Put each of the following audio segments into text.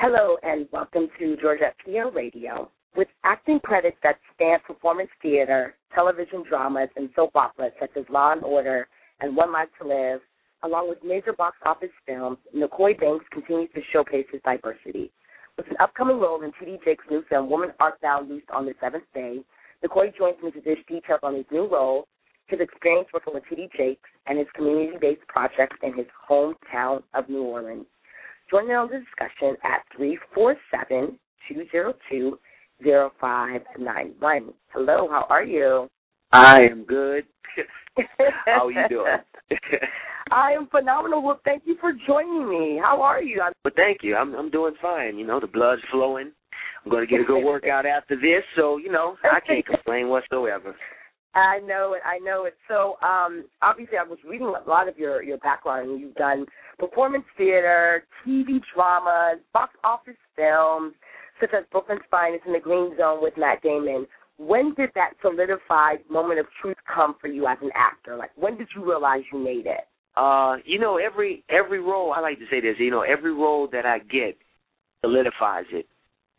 Hello and welcome to Georgette Pierre Radio. With acting credits that span performance theater, television dramas, and soap operas such as Law and Order and One Life to Live, along with major box office films, Nicoye Banks continues to showcase his diversity. With an upcoming role in T.D. Jakes' new film, Woman Art Thou Loosed on the Seventh Day, Nicoye joins me to dish details on his new role, his experience working with T.D. Jakes, and his community-based projects in his hometown of New Orleans. Join me on the discussion at 347 202 0591. Hello, how are you? I am good. how are you doing? I am phenomenal. Well, thank you for joining me. How are you? Well, thank you. I'm I'm doing fine. You know, the blood's flowing. I'm going to get a good workout after this, so you know, I can't complain whatsoever. I know it. I know it. So, um, obviously, I was reading a lot of your your background. You've done performance theater, TV dramas, box office films, such as Brooklyn's Finest in the Green Zone with Matt Damon. When did that solidified moment of truth come for you as an actor? Like, when did you realize you made it? Uh, you know, every every role. I like to say this. You know, every role that I get solidifies it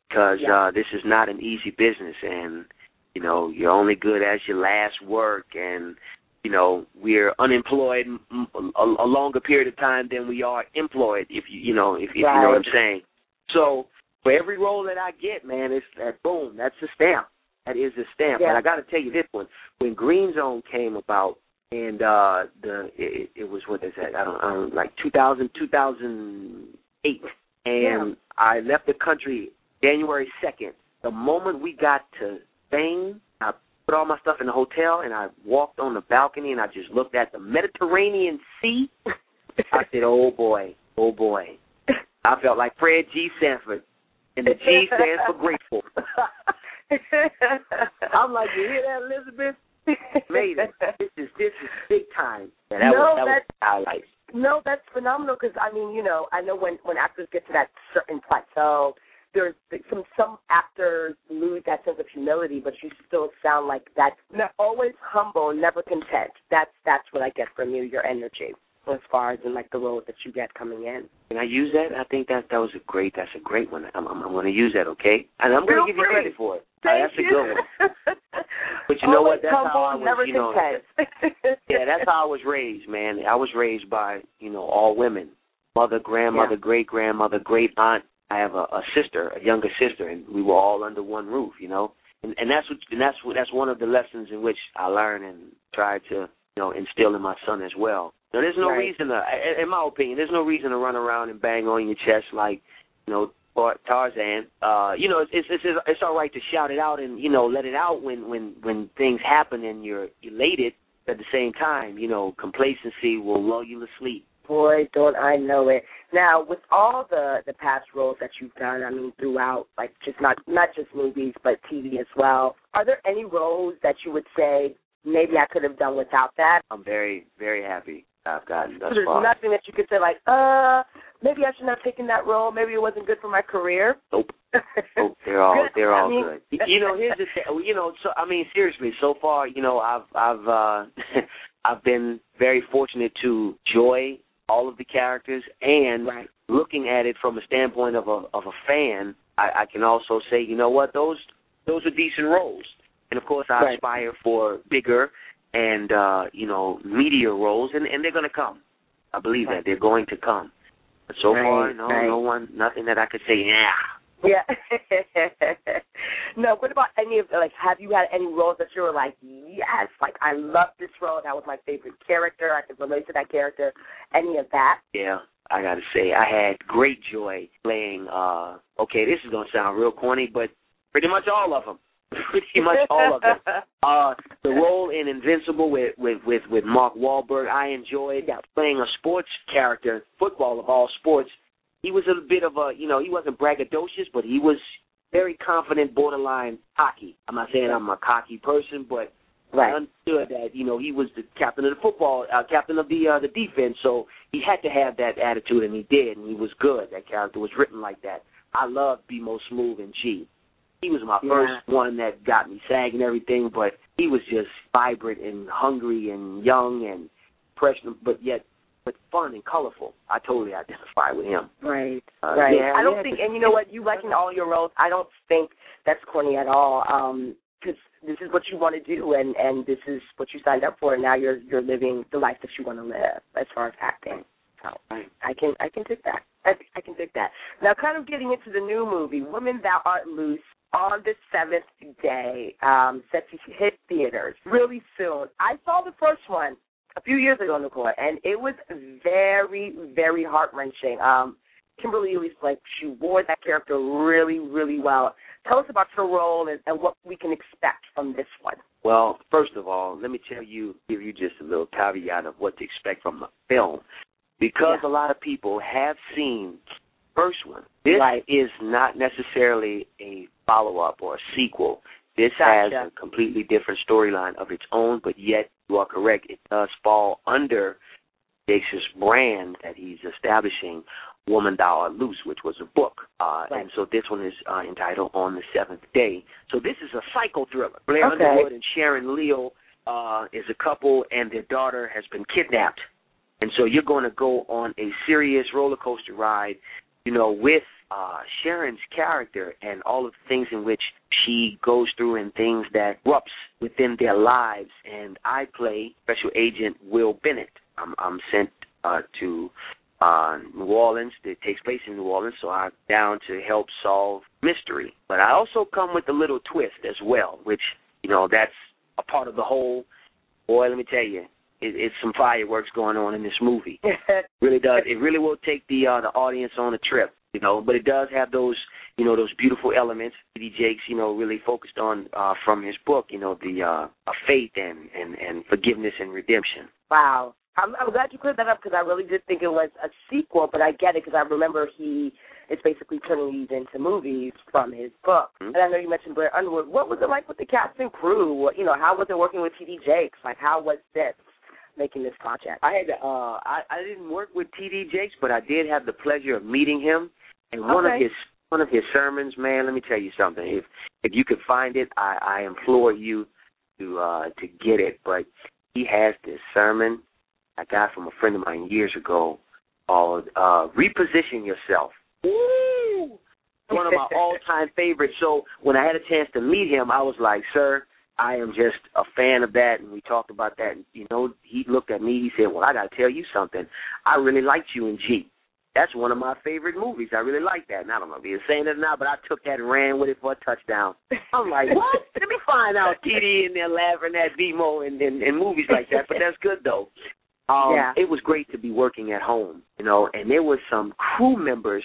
because Yeah. uh, this is not an easy business, and you know, you're only good as your last work, and you know, we're unemployed a longer period of time than we are employed. If you you know, if, if you know what I'm saying. So for every role that I get, man, it's that boom. That's a stamp. That is a stamp. Yeah. And I got to tell you this one: when Green Zone came about, and uh the it, it was what is that? I don't, I don't like 2000 2008, and Yeah. I left the country January 2nd. The moment we got to Spain, I put all my stuff in the hotel and I walked on the balcony and I just looked at the Mediterranean Sea. I said, "Oh boy, oh boy." I felt like Fred G. Sanford, and the G stands for grateful. I'm like, you hear that, Elizabeth? Made it. This is this is big time. Yeah, that No, was that that's- a highlight. No, that's phenomenal because I mean, you know, I know when when actors get to that certain plateau, there's some some actors lose that sense of humility, but you still sound like that. Not always humble, never content. That's that's what I get from you, your energy, as far as in like the role that you get coming in. Can I use that? I think that that was a great. That's a great one. I'm I'm, I'm going to use that. Okay, and I'm going to give you credit for it. Thank that's you. a good one. But you know what? That's humble, how I was. you know, yeah, that's how I was raised, man. I was raised by you know all women, mother, grandmother, Yeah. great grandmother, great aunt. I have a, a sister, a younger sister, and we were all under one roof, you know. And and that's what and that's what that's one of the lessons in which I learned and tried to you know instill in my son as well. Now, there's no Right. reason to, in- in my opinion, there's no reason to run around and bang on your chest like you know Tarzan. Uh, you know, it's it's it's it's all right to shout it out and you know let it out when when when things happen and you're elated. At the same time, you know, complacency will lull you to sleep. Boy, don't I know it. Now, with all the the past roles that you've done, I mean, throughout, like just not not just movies, but TV as well. Are there any roles that you would say maybe I could have done without that? I'm very very happy I've gotten thus There's far. nothing that you could say like, uh, maybe I shouldn't have taken that role. Maybe it wasn't good for my career. Nope. Oh, they're all they're I all mean- good. You- know, here's the thing. You know, so I mean, seriously, so far, you know, I've I've uh I've been very fortunate to enjoy all of the characters and Right. looking at it from a standpoint of a of a fan, I, I can also say, you know what, those those are decent roles. And of course I Right. aspire for bigger and uh, you know, media roles and, and they're gonna come. I believe Right. that. They're going to come. But so far, no no one nothing that I could say, yeah. Yeah. no, what about any of like, have you had any roles that you were like, yes, like, I love this role. That was my favorite character. I could relate to that character. Any of that? Yeah, I gotta say, I had great joy playing. uh Okay, this is gonna sound real corny, but pretty much all of them. pretty much all of them. Uh, the role in Invincible with with with, with Mark Wahlberg, I enjoyed Yeah. playing a sports character, football of all sports. He was a bit of a, you know, he wasn't braggadocious, but he was very confident, borderline cocky. I'm not saying I'm a cocky person, but I understood that you know he was the captain of the football, uh, captain of the uh, the defense, so he had to have that attitude, and he did, and he was good. That character was written like that. I loved BMO Smooth and G. He was my Yeah. first one that got me SAG and everything, but he was just vibrant and hungry and young and fresh, but yet but fun and colorful. I totally identify with him. Right, uh, right. Yeah, I don't yeah, think, and you know what, you liking all your roles. I don't think that's corny at all. Um, because this is what you want to do, and and this is what you signed up for, and now you're you're living the life that you want to live as far as acting. So I can I can take that. I, I can take that. Now, kind of getting into the new movie, Woman Thou Art Loose, on the seventh day, um, set to hit theaters really soon. I saw the first one a few years ago, Nicole, and it was very, very heart wrenching. Um, Kimberly Elise, like she wore that character really, really well. Tell us about your role and, and what we can expect from this one. Well, first of all, let me tell you, give you just a little caveat of what to expect from the film because yeah. a lot of people have seen first one. This right. is not necessarily a follow up or a sequel. This gotcha. has a completely different storyline of its own, but yet you are correct. It does fall under Jakes' brand that he's establishing, Woman Thou Art Loose, which was a book. Uh, right. And so this one is uh, entitled On the Seventh Day. So this is a psycho thriller. Blair okay. Underwood and Sharon Leal uh, is a couple, and their daughter has been kidnapped and so you're going to go on a serious roller coaster ride, you know, with uh, Sharon's character and all of the things in which she goes through and things that erupts within their lives. And I play Special Agent Will Bennett. I'm, I'm sent uh, to uh, New Orleans. It takes place in New Orleans, so I'm down to help solve mystery. But I also come with a little twist as well, which you know that's a part of the whole. Boy, let me tell you, it, it's some fireworks going on in this movie. really does. It really will take the uh, the audience on a trip, you know. But it does have those, you know, those beautiful elements. D. Jakes, you know, really focused on uh, from his book, you know, the uh, faith and and and forgiveness and redemption. Wow. I'm, I'm glad you cleared that up because I really did think it was a sequel, but I get it because I remember he is basically turning these into movies from his book. Mm-hmm. And I know you mentioned Blair Underwood. What was it like with the cast and crew? You know, how was it working with T.D. Jakes? Like, how was this? Making this project? I had uh I, I didn't work with TD Jakes, but I did have the pleasure of meeting him. And one okay. of his one of his sermons, man, let me tell you something. If if you could find it, I, I implore you to uh to get it. But he has this sermon I got from a friend of mine years ago called uh Reposition Yourself. Ooh one of my all time favorites. So when I had a chance to meet him, I was like, Sir, I am just a fan of that, and we talked about that. And, you know, he looked at me. He said, "Well, I got to tell you something. I really liked you in G. That's one of my favorite movies. I really like that. And I don't know if he's saying it or not, but I took that and ran with it for a touchdown. I'm like, what? Let me find out TD in there laughing at BMO and, and and movies like that. But that's good though. Um, yeah. It was great to be working at home, you know. And there was some crew members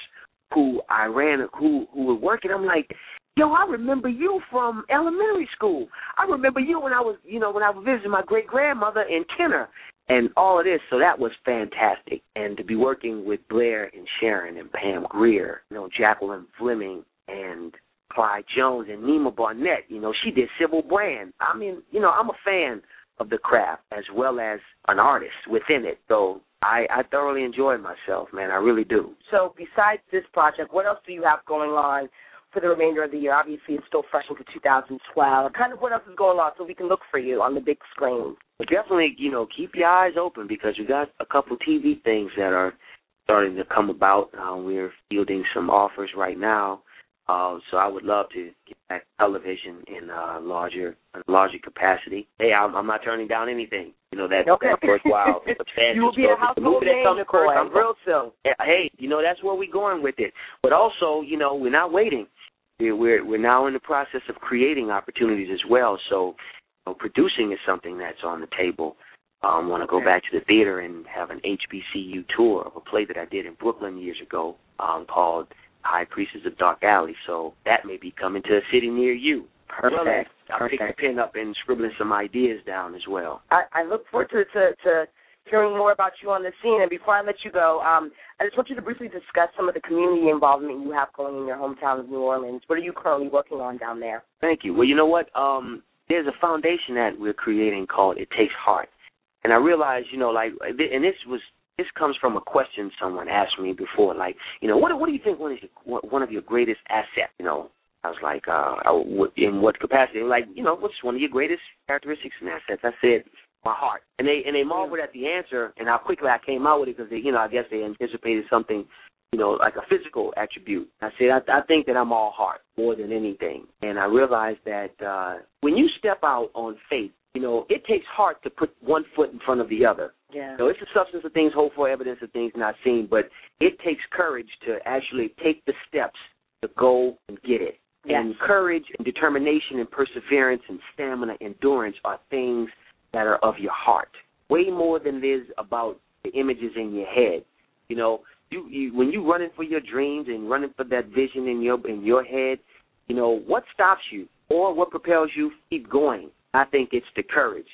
who I ran who who were working. I'm like, Yo, I remember you from elementary school. I remember you when I was, you know, when I was visiting my great grandmother in Kenner and all of this. So that was fantastic. And to be working with Blair and Sharon and Pam Grier, you know, Jacqueline Fleming and Clyde Jones and Nima Barnett, you know, she did Sybil Brand. I mean, you know, I'm a fan of the craft as well as an artist within it. So I, I thoroughly enjoyed myself, man. I really do. So besides this project, what else do you have going on for the remainder of the year? Obviously, it's still fresh into 2012. Kind of what else is going on so we can look for you on the big screen? But definitely, you know, keep your eyes open because we got a couple TV things that are starting to come about. Uh, we're fielding some offers right now. Uh, so I would love to get back television in a larger, a larger capacity. Hey, I'm, I'm not turning down anything. You know that okay. that's worthwhile. you will be a household name, Nicole. I'm real soon. Hey, you know that's where we're going with it. But also, you know, we're not waiting. We're we're now in the process of creating opportunities as well. So, you know, producing is something that's on the table. I um, want to go back to the theater and have an HBCU tour of a play that I did in Brooklyn years ago um, called High Priestess of Dark Alley. So that may be coming to a city near you. Perfect. Well, I'll Perfect. pick the pen up and scribbling some ideas down as well. I, I look forward to, to to hearing more about you on the scene. And before I let you go, um, I just want you to briefly discuss some of the community involvement you have going in your hometown of New Orleans. What are you currently working on down there? Thank you. Well, you know what? Um, there's a foundation that we're creating called It Takes Heart. And I realized, you know, like, and this was this comes from a question someone asked me before, like, you know, what what do you think one of your one of your greatest assets? You know, I was like, uh, in what capacity? Like, you know, what's one of your greatest characteristics and assets? I said, my heart. And they and they marveled at the answer and how quickly I came out with it because you know, I guess they anticipated something, you know, like a physical attribute. I said I, I think that I'm all heart more than anything, and I realized that uh, when you step out on faith, you know, it takes heart to put one foot in front of the other. Yeah. So it's the substance of things hoped for, evidence of things not seen, but it takes courage to actually take the steps to go and get it. Yes. And courage and determination and perseverance and stamina, endurance are things that are of your heart, way more than it is about the images in your head. You know, you, you when you running for your dreams and running for that vision in your in your head, you know what stops you or what propels you to keep going. I think it's the courage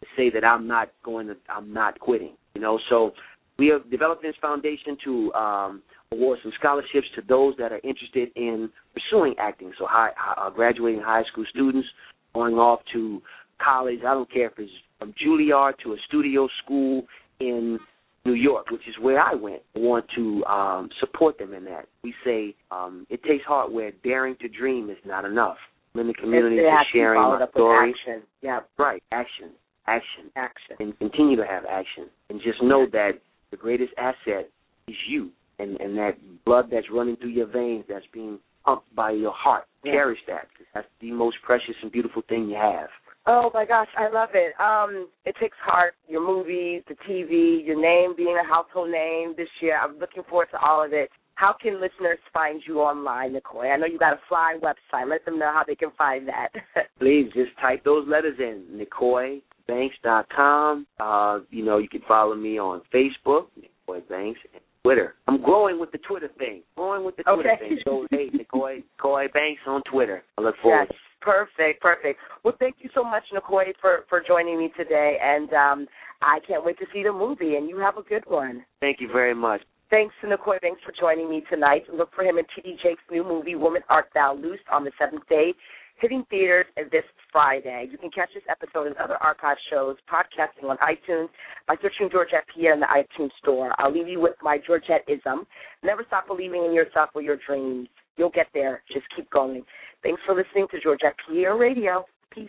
to say that I'm not going to, I'm not quitting. You know, so we have developed this foundation to um, award some scholarships to those that are interested in pursuing acting. So, high, uh, graduating high school students going off to college. I don't care if it's from Juilliard to a studio school in New York, which is where I went. I want to um, support them in that. We say um, it takes heart where daring to dream is not enough. In the community for sharing my up story. Action. Yeah, Right, action, action, action. and continue to have action, and just know that the greatest asset is you, and and that blood that's running through your veins, that's being pumped by your heart. Yeah. Cherish that. That's the most precious and beautiful thing you have. Oh my gosh, I love it. Um, it takes heart. Your movies, the TV, your name being a household name this year. I'm looking forward to all of it. How can listeners find you online, Nicole? I know you got a fly website. Let them know how they can find that. Please just type those letters in, NicoyeBanks.com. Uh, you know, you can follow me on Facebook, Nicoye Banks, and Twitter. I'm growing with the Twitter thing. Growing with the Twitter Okay. thing. So, hey, Nicoye, Nicoye Banks on Twitter. I look forward. yes, perfect, perfect. Well, thank you so much, Nicole, for for joining me today, and um, I can't wait to see the movie. And you have a good one. Thank you very much. Thanks to Nicole. Thanks for joining me tonight. Look for him in T.D. Jakes' new movie, Woman Art Thou Loosed, on the seventh day, hitting theaters this Friday. You can catch this episode and other archive shows podcasting on iTunes by searching Georgette Pierre in the iTunes store. I'll leave you with my Georgette-ism. Never stop believing in yourself or your dreams. You'll get there. Just keep going. Thanks for listening to Georgette Pierre Radio. Peace.